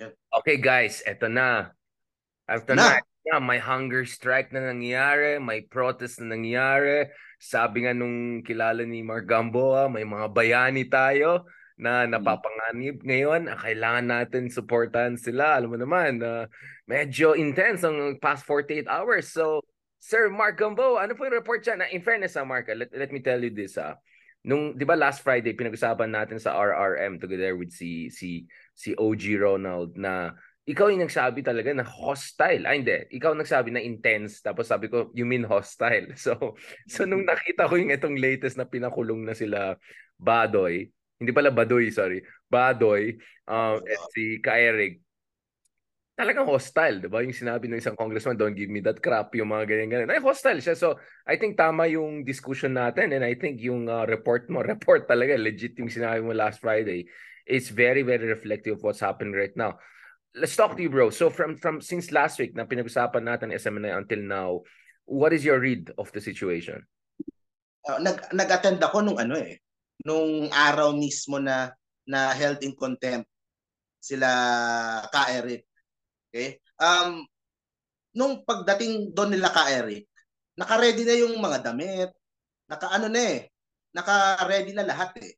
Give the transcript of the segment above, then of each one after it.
Okay guys, eto na. After Na. na, may hunger strike na nangyayari, may protest na nangyayari. Sabi nga nung kilala ni Mark Gamboa, may mga bayani tayo na napapanganib ngayon. Ah, Kailangan natin supportan sila. Alam mo naman, na medyo intense ang past 48 hours. So, Sir Mark Gamboa, ano po yung report dyan? Na, in fairness, ah, Mark, ah, let, let me tell you this. Ah. Nung, di ba last Friday, pinag-usapan natin sa RRM together with si, si, si OG Ronald na ikaw yung nagsabi talaga na hostile. Ay, hindi. Ikaw nagsabi na intense. Tapos sabi ko, you mean hostile. So, so nung nakita ko yung itong latest na pinakulong na sila Badoy, hindi pala Badoy, sorry. Badoy, um, at si Kaerig, talagang hostile, di ba? Yung sinabi ng isang congressman, don't give me that crap, yung mga ganyan-ganyan. Ay, hostile siya. So, I think tama yung discussion natin and I think yung uh, report mo, report talaga, legit yung sinabi mo last Friday. It's very, very reflective of what's happening right now let's talk to you, bro. So from from since last week na pinag-usapan natin SMNI until now, what is your read of the situation? Uh, nag nag-attend ako nung ano eh, nung araw mismo na na held in contempt sila ka Eric. Okay? Um nung pagdating doon nila ka Eric, naka-ready na yung mga damit, naka-ano na eh, naka-ready na lahat eh.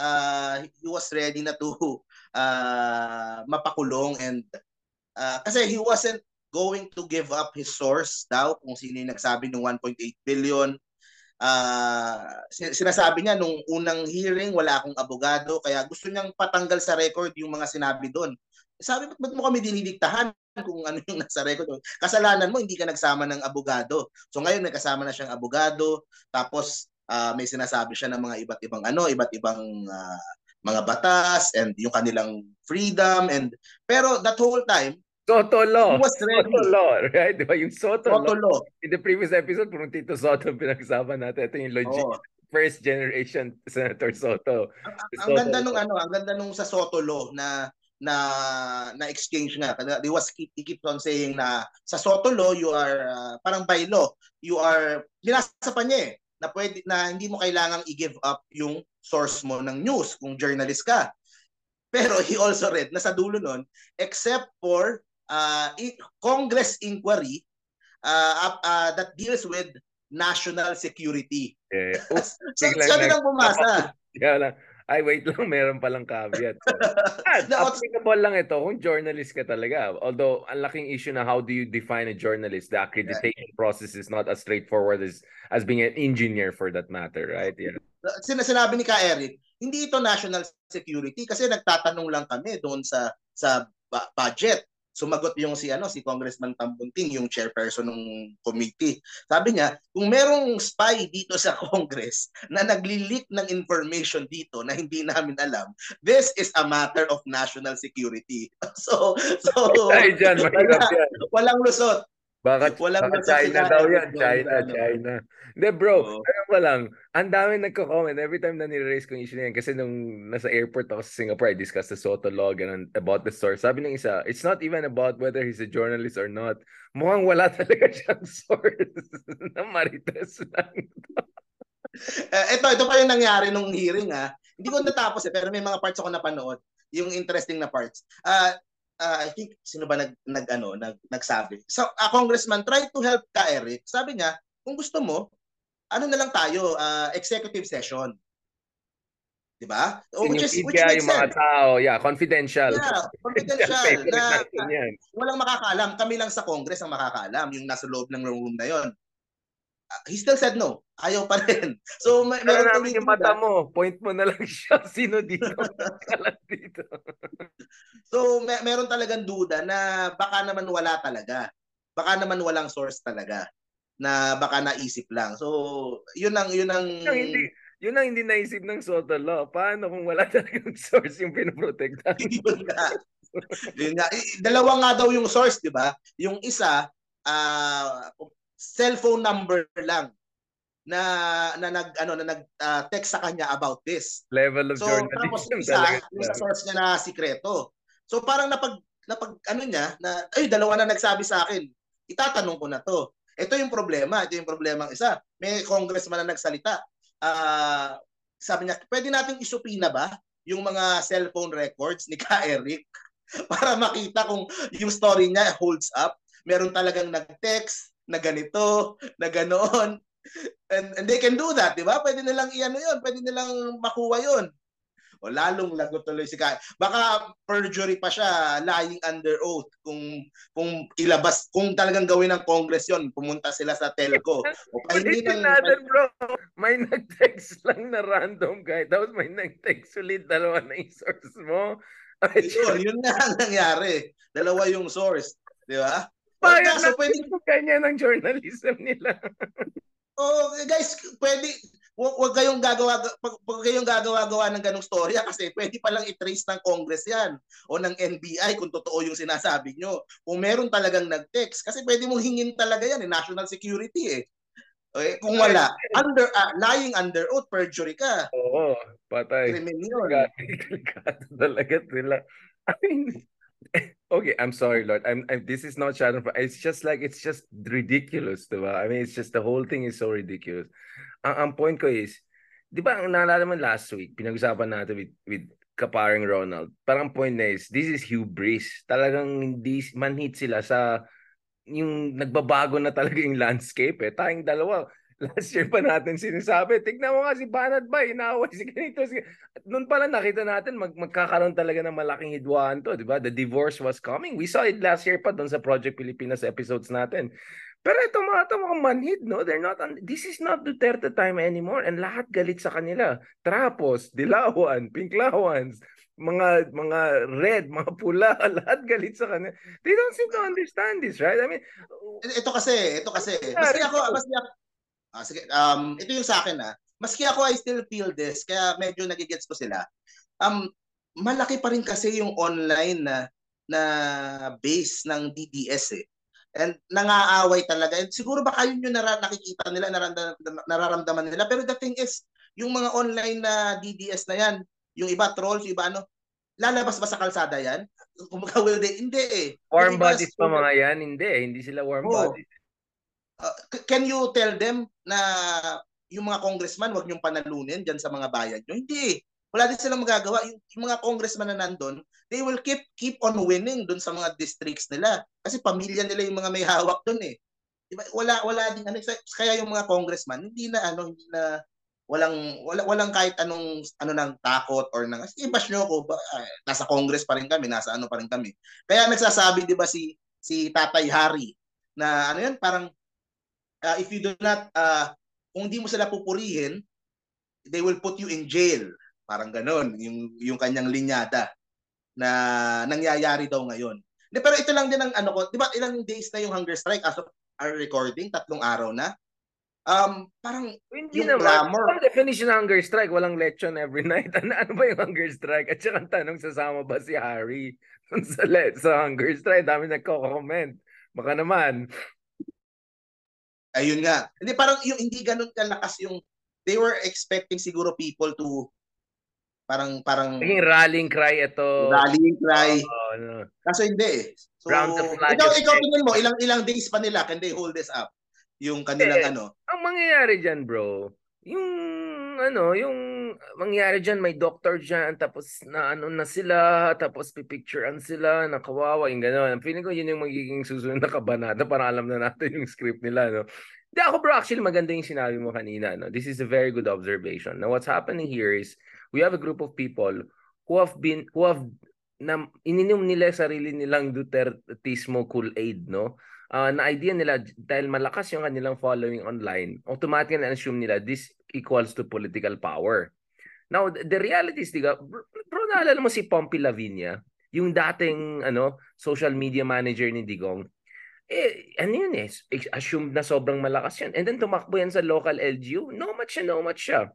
Uh, he was ready na to uh, mapakulong and uh, kasi he wasn't going to give up his source daw kung sino yung nagsabi ng 1.8 billion. Uh, sinasabi niya nung unang hearing wala akong abogado kaya gusto niyang patanggal sa record yung mga sinabi doon. Sabi ba't, ba't mo kami dinidiktahan kung ano yung nasa record? Kasalanan mo hindi ka nagsama ng abogado. So ngayon may kasama na siyang abogado tapos uh, may sinasabi siya ng mga iba't ibang ano, iba't ibang uh, mga batas and yung kanilang freedom and pero that whole time Soto law. was ready. Soto law, right? Di ba? Yung Soto, Soto law. law. In the previous episode, puro Tito Soto pinag-usapan natin. Ito yung legit Oo. first generation Senator Soto. Ang, Si ang ganda nung ano, ang ganda nung sa Soto law na na na exchange nga. He was keep, he keeps on saying na sa Soto law you are uh, parang by law, you are binasa pa niya eh na pwede na hindi mo kailangang i-give up yung source mo ng news kung journalist ka. Pero he also read na sa dulo nun, except for uh, Congress inquiry uh, uh, that deals with national security. Eh, oops, So, siya nag- nilang bumasa. Lang, ay wait lang, meron palang caveat. No, applicable lang ito kung journalist ka talaga. Although, ang laking issue na how do you define a journalist? The accreditation process is not as straightforward as as being an engineer for that matter, right? Yeah. Sin- sinabi ni Ka Eric, hindi ito national security kasi nagtatanong lang kami doon sa sa budget. Sumagot yung si ano si Congressman Tambunting, yung chairperson ng committee. Sabi niya, kung merong spy dito sa Congress na nagli-leak ng information dito na hindi namin alam, this is a matter of national security. So so Ay, dyan, wala- walang lusot. Baka, Walang baka China China, daw yan. China, ano. China. Hindi bro, ano pa lang, ang dami nagko-comment every time na nire-raise ko yung issue na yan. Kasi nung nasa airport ako sa Singapore, I discussed the Soto law ganun, about the source. Sabi ng isa, it's not even about whether he's a journalist or not. Mukhang wala talaga siyang source na marites lang. Eh, ito, ito pa yung nangyari nung hearing ha. Hindi ko natapos eh, pero may mga parts ako napanood. Yung interesting na parts. Ah, ah, I think, sino ba nag, nag, ano, nag, nagsabi? So, a congressman tried to help ka, Eric. Sabi niya, kung gusto mo, ano na lang tayo, ah, executive session. Di ba? Oh, which is, which makes yung mga sense. tao, yeah, confidential. Yeah, confidential. Na, yan. walang makakaalam. Kami lang sa Congress ang makakaalam, yung nasa loob ng room na yon. He still said no. Ayaw pa rin. So, may, meron namin yung mata mo, point mo na lang siya. Sino dito? Dito. So may, meron talagang duda na baka naman wala talaga. Baka naman walang source talaga na baka naisip lang. So yun ang yun ang Yun ang hindi, yun ang hindi naisip ng Soto Law. Paano kung wala talagang source yung pinoprotektahan? yun nga. Yun nga. Eh, Dalawa nga daw yung source, 'di ba? Yung isa ah, cellphone number lang na na nag ano na nag ah, text sa kanya about this. Level of So journalism isa, talaga. sa source niya na sikreto. So parang napag napag ano niya na ay dalawa na nagsabi sa akin. Itatanong ko na to. Ito yung problema, ito yung problema ang isa. May congressman na nagsalita. Ah, sabi niya, pwede nating isupina ba yung mga cellphone records ni Ka Eric? para makita kung yung story niya holds up. Meron talagang nag-text na ganito, na ganoon. And, and they can do that, di ba? Pwede nilang iano yun, pwede nilang makuha yun. O lalong lagot tuloy si Kyle. Baka perjury pa siya, lying under oath. Kung kung ilabas, kung talagang gawin ng Congress yon pumunta sila sa telco. O hindi nang, natin, bro. May nag-text lang na random guy. Tapos may nag-text ulit, dalawa na yung source mo. Ay, yun, yun nga ang nangyari. Dalawa yung source. Di ba? Bayan na pwede... kanya ng journalism nila. oh, guys, pwede Huwag kayong gagawa pag kayong gagawa-gawa ng ganung storya kasi pwede pa lang i-trace ng Congress 'yan o ng NBI kung totoo yung sinasabi nyo. Kung meron talagang nag-text kasi pwede mong hingin talaga 'yan, eh, national security eh. Okay, kung wala, under uh, lying under oath perjury ka. Oo, patay. Criminal. talaga sila. I mean, okay, I'm sorry, Lord. I'm, I'm this is not shadow. It's just like it's just ridiculous, diba? I mean, it's just the whole thing is so ridiculous ang, ang point ko is, di ba, ang naalala mo last week, pinag-usapan natin with, with kaparing Ronald, parang point na is, this is hubris. Talagang hindi manhit sila sa yung nagbabago na talaga yung landscape eh. Tayong dalawa, last year pa natin sinasabi, tignan mo nga si Banat ba, inaaway si ganito. Si... Noon pala nakita natin, mag magkakaroon talaga ng malaking hidwaan to, di ba? The divorce was coming. We saw it last year pa doon sa Project Pilipinas episodes natin. Pero ito mga ito mga manhid, no? They're not, on, this is not Duterte time anymore and lahat galit sa kanila. Trapos, Dilawan, Pinklawans, mga mga red, mga pula, lahat galit sa kanila. They don't seem to understand this, right? I mean, ito kasi, ito kasi. Maski ako, ako, ah, sige, um, ito yung sa akin ah. Maski ako, I still feel this, kaya medyo nagigets ko sila. Um, malaki pa rin kasi yung online na na base ng DDS eh. And nangaaway talaga. And siguro baka yun yung nara- nakikita nila, nararamdaman, nararamdaman nila. Pero the thing is, yung mga online na DDS na yan, yung iba trolls, yung iba ano, lalabas ba sa kalsada yan? Kung will they? Hindi eh. Warm bodies pa mga yan? Hindi eh. Hindi sila warm oh. bodies. Uh, can you tell them na yung mga congressman, wag niyong panalunin dyan sa mga bayan nyo? Hindi wala din silang magagawa. Yung, yung mga congressman na nandun, they will keep keep on winning dun sa mga districts nila. Kasi pamilya nila yung mga may hawak dun eh. Diba? Wala wala din ano kaya yung mga congressman hindi na ano hindi na walang wala, walang kahit anong ano nang takot or nang sige bash nyo ako uh, nasa congress pa rin kami nasa ano pa rin kami kaya nagsasabi 'di ba si si Tatay Hari na ano yan parang uh, if you do not uh, kung hindi mo sila pupurihin they will put you in jail Parang ganoon yung yung kanyang linyada na nangyayari daw ngayon. De, pero ito lang din ang ano ko, 'di ba ilang days na yung hunger strike as of our recording, tatlong araw na. Um, parang hindi yung naman. Glamour. Ang definition ng hunger strike, walang lechon every night. Ano, ano ba yung hunger strike? At saka tanong, sasama ba si Harry sa, sa hunger strike? Dami nagko-comment. Baka naman. Ayun nga. Hindi parang yung hindi ganoon kalakas yung they were expecting siguro people to Parang parang Naging rallying cry ito. Rallying cry. Oh, no. Kaso hindi eh. So, Round the flag ikaw, ikaw tingin mo, ilang ilang days pa nila can they hold this up? Yung kanilang eh, ano? Ang mangyayari diyan, bro, yung ano, yung mangyayari diyan may doctor diyan tapos na ano na sila, tapos pipicturean sila, nakawawa, yung gano'n. Feeling ko yun yung magiging susunod na kabanata para alam na natin yung script nila, no? Hindi ako bro, actually maganda yung sinabi mo kanina, no? This is a very good observation. Now what's happening here is we have a group of people who have been who have na ininom nila sarili nilang Dutertismo Kool-Aid, no? Uh, na idea nila dahil malakas yung kanilang following online, automatic na assume nila this equals to political power. Now, the reality is, diga, bro, naalala mo si Pompey Lavinia, yung dating ano social media manager ni Digong, eh, ano yun eh, assumed na sobrang malakas yan. And then tumakbo yan sa local LGU, no much siya, no much siya.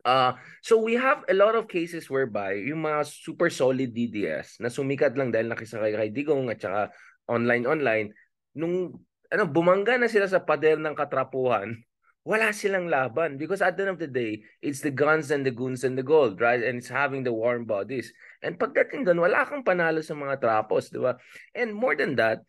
Uh, so we have a lot of cases whereby yung mga super solid DDS na sumikat lang dahil nakisakay kay Digong at saka online-online, nung ano, bumangga na sila sa pader ng katrapuhan, wala silang laban because at the end of the day, it's the guns and the goons and the gold, right? And it's having the warm bodies. And pagdating doon, wala kang panalo sa mga trapos, di ba? And more than that,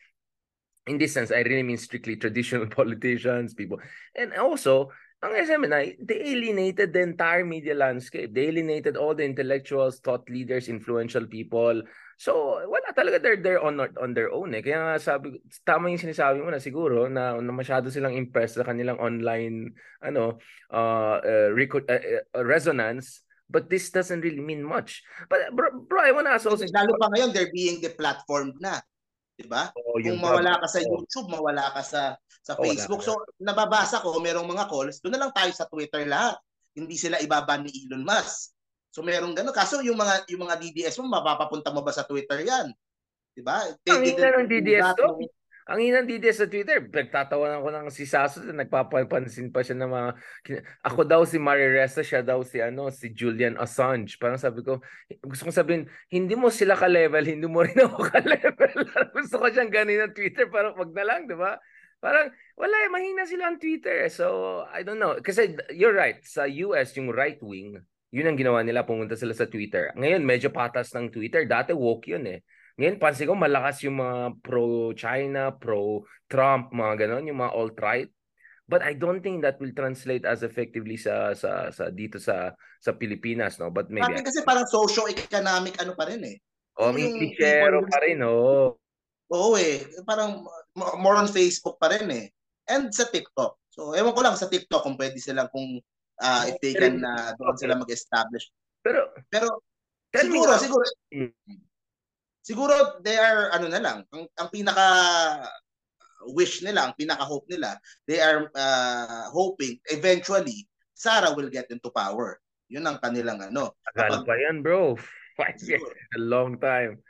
in this sense, I really mean strictly traditional politicians, people. And also, ang SMNI, they alienated the entire media landscape. They alienated all the intellectuals, thought leaders, influential people, So, wala talaga they're, they're on, on their own eh. Kaya nga sabi, tama yung sinasabi mo na siguro na, na masyado silang impressed sa kanilang online ano uh, uh, reco- uh, uh, resonance but this doesn't really mean much. But bro, bro I wanna ask also... Lalo pa ngayon, they're being deplatformed na. Diba? Oh, Kung mawala ka sa YouTube, mawala ka sa sa oh, Facebook. So, nababasa ko, merong mga calls, doon na lang tayo sa Twitter lahat. Hindi sila ibaban ni Elon Musk. So meron gano'n. Kaso yung mga yung mga DDS mo, mapapapunta mo ba sa Twitter yan? Diba? Ang hina ng DDS to. Ang hina ng DDS sa Twitter, nagtatawanan ko ng si Sasso na nagpapansin pa siya ng mga ako daw si Mari Ressa, siya daw si ano, si Julian Assange. Parang sabi ko, gusto kong sabihin, hindi mo sila ka-level, hindi mo rin ako ka-level. gusto ko siyang ganin ng Twitter, parang wag na lang, di ba? Parang, wala eh, mahina sila ang Twitter. So, I don't know. Kasi, you're right, sa US, yung right wing, yun ang ginawa nila, pumunta sila sa Twitter. Ngayon, medyo patas ng Twitter. Dati woke yun eh. Ngayon, pansin ko, malakas yung mga pro-China, pro-Trump, mga ganon, yung mga alt-right. But I don't think that will translate as effectively sa sa sa dito sa sa Pilipinas, no? But maybe Sabi kasi parang socio-economic ano pa rin eh. Oh, may klishero pa rin, oh. Oo eh, parang more on Facebook pa rin eh. And sa TikTok. So, ewan ko lang sa TikTok kung pwede silang kung uh, if they can uh, doon sila mag-establish. Pero pero siguro me, siguro siguro they are ano na lang ang, ang pinaka wish nila, ang pinaka hope nila, they are uh, hoping eventually Sara will get into power. Yun ang kanilang ano. Tagal pa yan, bro. Five years a long time.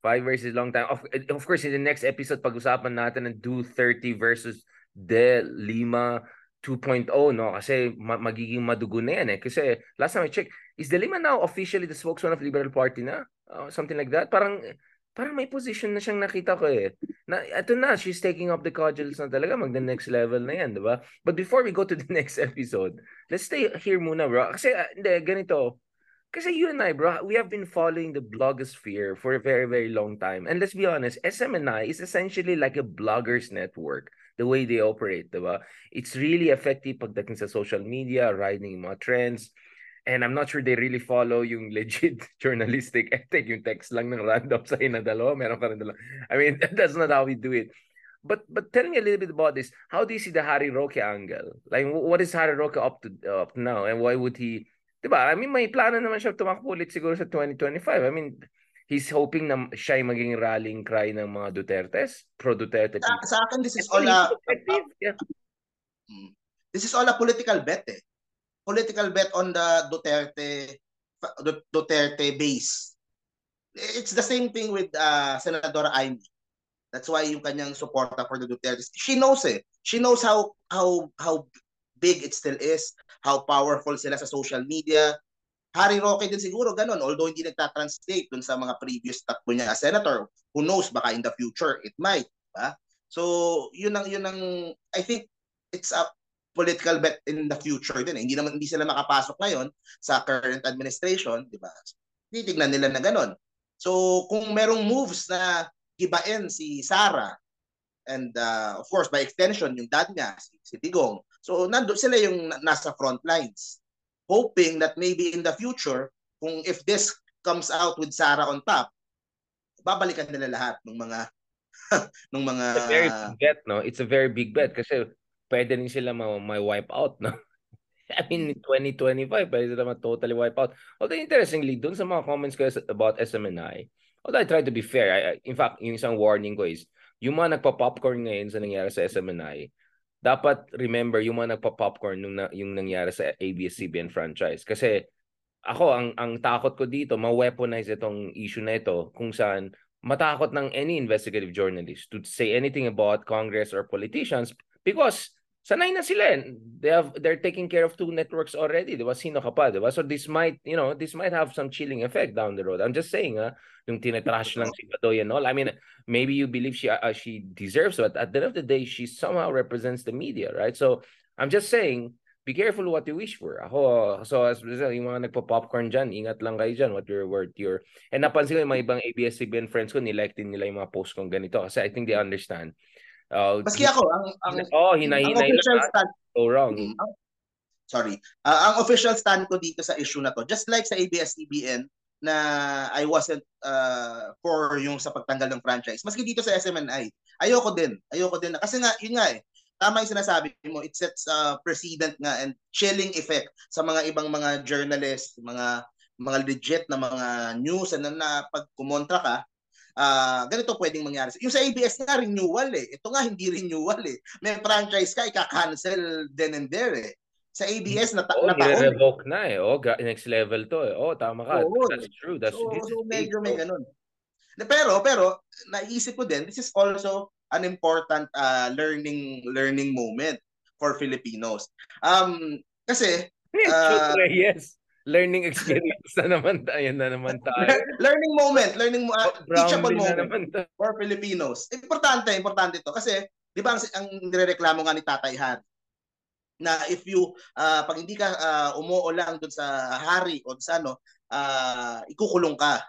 Five years is a long time. Of, of course, in the next episode, pag-usapan natin ng Do 30 versus De Lima 2.0 no? Kasi ma- magiging madugo na yan eh. Kasi last time I checked is De Lima now officially the spokesman of Liberal Party na? Uh, something like that? Parang parang may position na siyang nakita ko eh. Na ito na she's taking up the cudgels na talaga mag the next level na yan di ba? But before we go to the next episode let's stay here muna bro. Kasi uh, hindi ganito. Kasi you and I, bro, we have been following the blogosphere for a very, very long time. And let's be honest, SMNI is essentially like a bloggers network the way they operate? It's really effective pagdating sa social media, riding mga trends. And I'm not sure they really follow yung legit journalistic ethic, yung text lang ng random sa ina dalawa, meron ka rin dalawa. I mean, that's not how we do it. But but tell me a little bit about this. How do you see the Harry Roque angle? Like, what is Harry Roque up to up now? And why would he, diba? I mean, may plano naman siya tumakbo ulit siguro sa 2025. I mean, he's hoping na siya ay maging rallying cry ng mga Dutertes, pro-Duterte. Sa, sa akin, this is all a, yeah. Hmm. this is all a political bet eh. Political bet on the Duterte Duterte base. It's the same thing with uh, Senadora Amy. That's why yung kanyang suporta for the Duterte. She knows eh. She knows how how how big it still is, how powerful sila sa social media, Harry Roque din siguro ganun, although hindi nagta-translate dun sa mga previous takbo niya as senator. Who knows, baka in the future, it might. Diba? So, yun ang, yun ang, I think, it's a political bet in the future din. Eh. Hindi naman hindi sila makapasok ngayon sa current administration, di ba? Titignan nila na ganun. So, kung merong moves na gibain si Sara and uh, of course by extension yung dad niya si, si Tigong. So, nandoon sila yung nasa front lines hoping that maybe in the future, kung if this comes out with Sarah on top, babalikan nila lahat ng mga ng mga It's a very big bet, no? It's a very big bet kasi pwede rin sila ma- may wipe out, no? I mean, 2025, pwede sila totally wipe out. Although, interestingly, dun sa mga comments ko about SMNI, although I try to be fair, I, in fact, yung isang warning ko is, yung mga nagpa-popcorn ngayon sa nangyari sa SMNI, dapat remember yung mga nagpa-popcorn nung na, yung nangyari sa ABS-CBN franchise. Kasi ako, ang, ang takot ko dito, ma-weaponize itong issue na ito kung saan matakot ng any investigative journalist to say anything about Congress or politicians because sanay na sila. They have they're taking care of two networks already, ba? Sino ka? So this might, you know, this might have some chilling effect down the road. I'm just saying, ah, yung tinatrash lang si Badoy and all. I mean, maybe you believe she uh, she deserves but at the end of the day, she somehow represents the media, right? So I'm just saying, be careful what you wish for. Ako, so as yung mga nagpo-popcorn dyan, ingat lang kayo dyan what your word your and napansin ko yung mga ibang ABS-CBN friends ko, nilike din nila yung mga post kong ganito kasi I think they understand Uh, Maski ako, ang, ang, oh, hinahinay ang official stand, so wrong. Mm, ang, sorry. Uh, ang official stand ko dito sa issue na to, just like sa ABS-CBN, na I wasn't uh, for yung sa pagtanggal ng franchise. Maski dito sa SMNI, ayoko din. Ayoko din. Kasi nga, yun nga eh, tama yung sinasabi mo, it sets a uh, precedent nga and chilling effect sa mga ibang mga journalists, mga mga legit na mga news na, na pag kumontra ka, uh, ganito pwedeng mangyari. Yung sa ABS nga, renewal eh. Ito nga, hindi renewal eh. May franchise ka, ika-cancel then and there eh. Sa ABS, na, oh, na revoke na eh. Oh, next level to eh. Oh, tama ka. Oh, That's true. That's, so, so medyo may ganun. Pero, pero, naisip ko din, this is also an important uh, learning learning moment for Filipinos. Um, kasi, uh, yes learning experience na naman tayo na naman tayo. learning moment, learning mo uh, teachable moment for Filipinos. Importante, importante to kasi 'di ba ang, ang nirereklamo nga ni Tatay Harry na if you uh, pag hindi ka uh, umuo lang doon sa hari o sa ano, uh, ikukulong ka.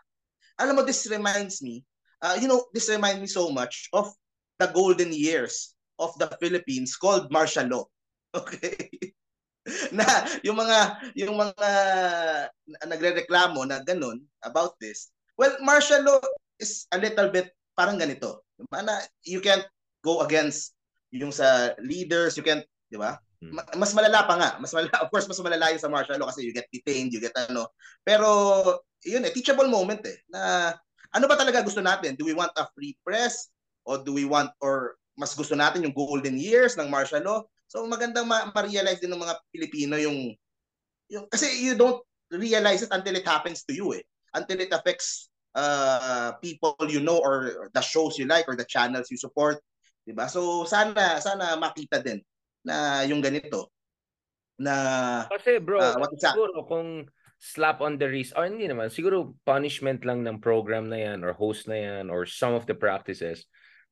Alam mo this reminds me, uh, you know, this reminds me so much of the golden years of the Philippines called martial law. Okay? na yung mga yung mga nagrereklamo na ganun about this. Well, martial law is a little bit parang ganito. Mana you can't go against yung sa leaders, you can't, 'di ba? Hmm. Mas malala pa nga. Mas malala, of course, mas malala yung sa martial law kasi you get detained, you get ano. Pero yun eh, teachable moment eh na ano ba talaga gusto natin? Do we want a free press or do we want or mas gusto natin yung golden years ng martial law So magandang ma- realize din ng mga Pilipino yung, yung kasi you don't realize it until it happens to you eh. Until it affects uh, people you know or the shows you like or the channels you support, 'di ba? So sana sana makita din na yung ganito na Kasi bro, uh, what is siguro kung slap on the wrist or hindi naman, siguro punishment lang ng program na yan or host na yan or some of the practices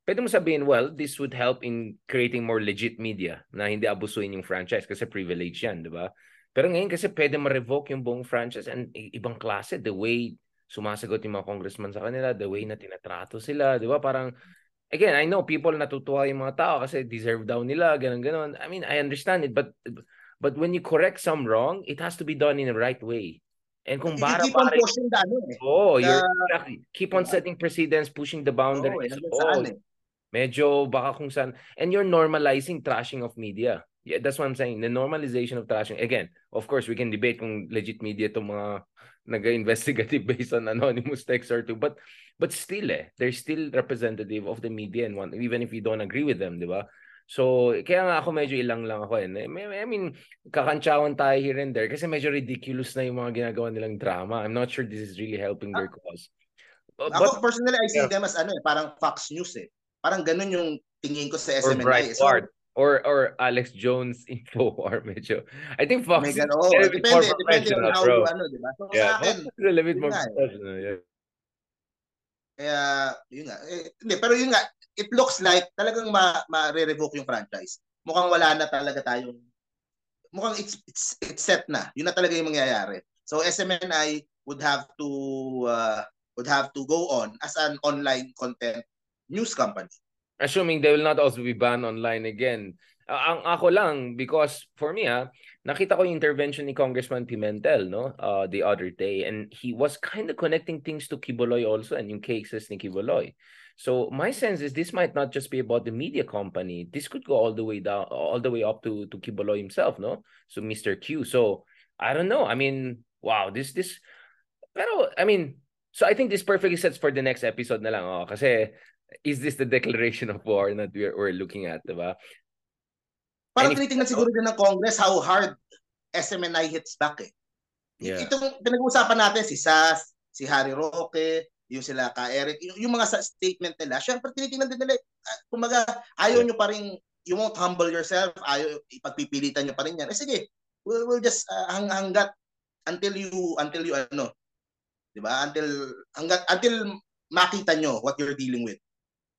pwede mo sabihin, well, this would help in creating more legit media na hindi abusuin yung franchise kasi privilege yan, di ba? Pero ngayon kasi pwede ma-revoke yung buong franchise and ibang klase, the way sumasagot yung mga congressman sa kanila, the way na tinatrato sila, di ba? Parang, again, I know people natutuwa yung mga tao kasi deserve daw nila, ganun ganon I mean, I understand it, but but when you correct some wrong, it has to be done in the right way. And kung bara keep on pushing the ano eh. Oh, you're keep on setting precedents, pushing the boundaries. Oh, eh, oh, Medyo baka kung saan. And you're normalizing trashing of media. Yeah, that's what I'm saying. The normalization of trashing. Again, of course, we can debate kung legit media itong mga nag-investigative based on anonymous text or two. But but still eh, they're still representative of the media and one, even if you don't agree with them, di ba? So, kaya nga ako medyo ilang lang ako eh. I mean, kakantsawan tayo here and there kasi medyo ridiculous na yung mga ginagawa nilang drama. I'm not sure this is really helping their cause. But, ako personally, I see yeah. them as ano eh, parang Fox News eh. Parang ganun yung tingin ko sa SMNI. So, or or Alex Jones info or medyo. I think Fox may gano, oh, depende depende on how bro. you ano di ba? So yeah, akin a little bit more eh. professional yeah. Kaya yun nga eh, hindi pero yun nga it looks like talagang ma, ma-revoke yung franchise. Mukhang wala na talaga tayong mukhang it's it's it's set na. Yun na talaga yung mangyayari. So SMNI would have to uh, would have to go on as an online content news company. Assuming they will not also be banned online again. Uh, ang ako lang, because for me, ha, nakita ko yung intervention ni Congressman Pimentel no uh, the other day and he was kind of connecting things to Kiboloy also and yung cases ni Kiboloy. So my sense is this might not just be about the media company. This could go all the way down, all the way up to to Kiboloy himself, no? So Mr. Q. So I don't know. I mean, wow, this this. Pero I mean, so I think this perfectly sets for the next episode na lang. Oh, kasi is this the declaration of war that we're, we're looking at, di ba? Parang tinitingnan siguro din ng Congress how hard SMNI hits back eh. Yeah. Itong pinag-uusapan natin si Sas, si Harry Roque, yung sila ka Eric, yung, yung mga statement nila, syempre tinitingnan din nila, uh, kumaga, ayaw yeah. nyo pa rin, you won't humble yourself, ayaw, ipagpipilitan nyo pa rin yan. Eh sige, we'll, we'll just uh, hang hanggat until you, until you ano, di ba? Until, hanggat, until makita nyo what you're dealing with.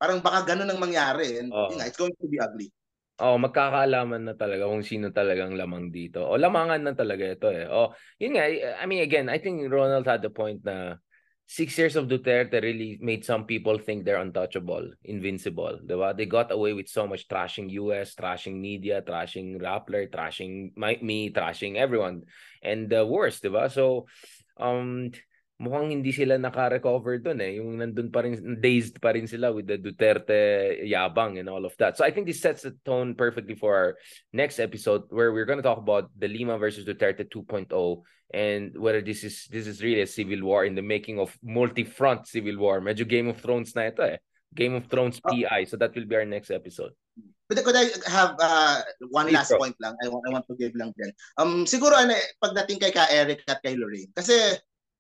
Parang baka ganun ang mangyari and oh. yun nga, it's going to be ugly. Oh, magkakaalaman na talaga kung sino talagang lamang dito. O lamangan na talaga ito eh. Oh, yun nga, I mean again, I think Ronald had the point na six years of Duterte really made some people think they're untouchable, invincible. Diba? They got away with so much trashing US, trashing media, trashing Rappler, trashing my, me, trashing everyone. And the worst, diba? So, um, mukhang hindi sila naka-recover doon eh. Yung nandun pa rin, dazed pa rin sila with the Duterte yabang and all of that. So I think this sets the tone perfectly for our next episode where we're going to talk about the Lima versus Duterte 2.0 and whether this is this is really a civil war in the making of multi-front civil war. Medyo Game of Thrones na ito eh. Game of Thrones PI. So that will be our next episode. But could I have uh, one Please, last bro. point lang? I want, I want to give lang din. Um, siguro ano, pagdating kay ka Eric at kay Lorraine. Kasi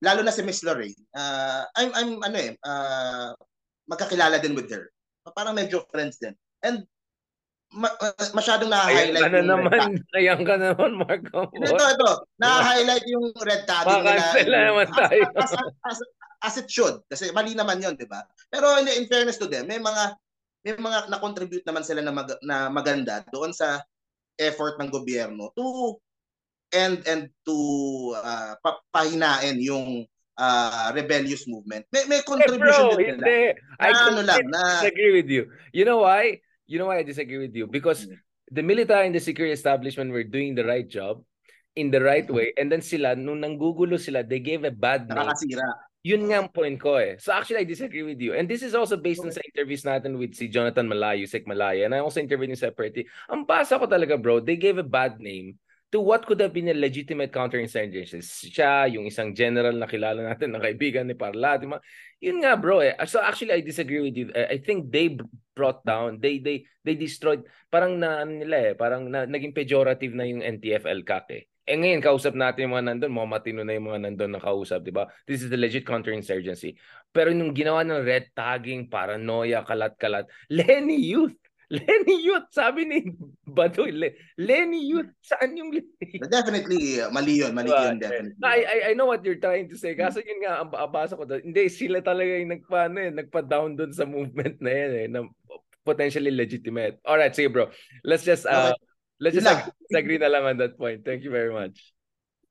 lalo na si Miss Lorraine, uh, I'm, I'm ano eh, uh, magkakilala din with her. Parang medyo friends din. And ma- masyadong na-highlight Ayan ka na naman. Ayan ka naman, Marco. Ito, ito. Na-highlight yung red tagging nila. naman tayo. As, as, as, as it should. Kasi mali naman yon di ba? Pero in, in fairness to them, may mga may mga na-contribute naman sila na, mag, na maganda doon sa effort ng gobyerno to and and to uh, pahinain yung uh, rebellious movement. May may contribution hey bro, din nila. Hindi. I na, ano lang, na... disagree with you. You know why? You know why I disagree with you? Because mm-hmm. the military and the security establishment were doing the right job in the right mm-hmm. way and then sila nung nanggugulo sila they gave a bad name Nakakasira. yun nga ang point ko eh so actually I disagree with you and this is also based okay. on sa interviews natin with si Jonathan Malayo Sek Malaya and I also interviewed him separately ang basa ko talaga bro they gave a bad name to what could have been a legitimate counterinsurgency. Siya, yung isang general na kilala natin na kaibigan ni Parla, di? Yun nga bro eh. So actually I disagree with you. I think they brought down, they they they destroyed parang na ano nila eh, parang na, naging pejorative na yung NTF LCAC eh. Eh ngayon, kausap natin yung mga nandun, mga matino na yung mga nandun na kausap, di ba? This is the legit counterinsurgency. Pero nung ginawa ng red tagging, paranoia, kalat-kalat, Lenny Youth, Lenny Youth, sabi ni Badoy, Lenny Youth, saan yung Lenny Definitely, uh, mali yun, mali yun, definitely. I, I, I know what you're trying to say, kaso yun nga, ang abasa ko, hindi, sila talaga yung nagpa, ano, eh, nagpa-down doon sa movement na yan, eh, na potentially legitimate. Alright, sige bro, let's just, uh, okay. let's just agree, agree na lang on that point. Thank you very much.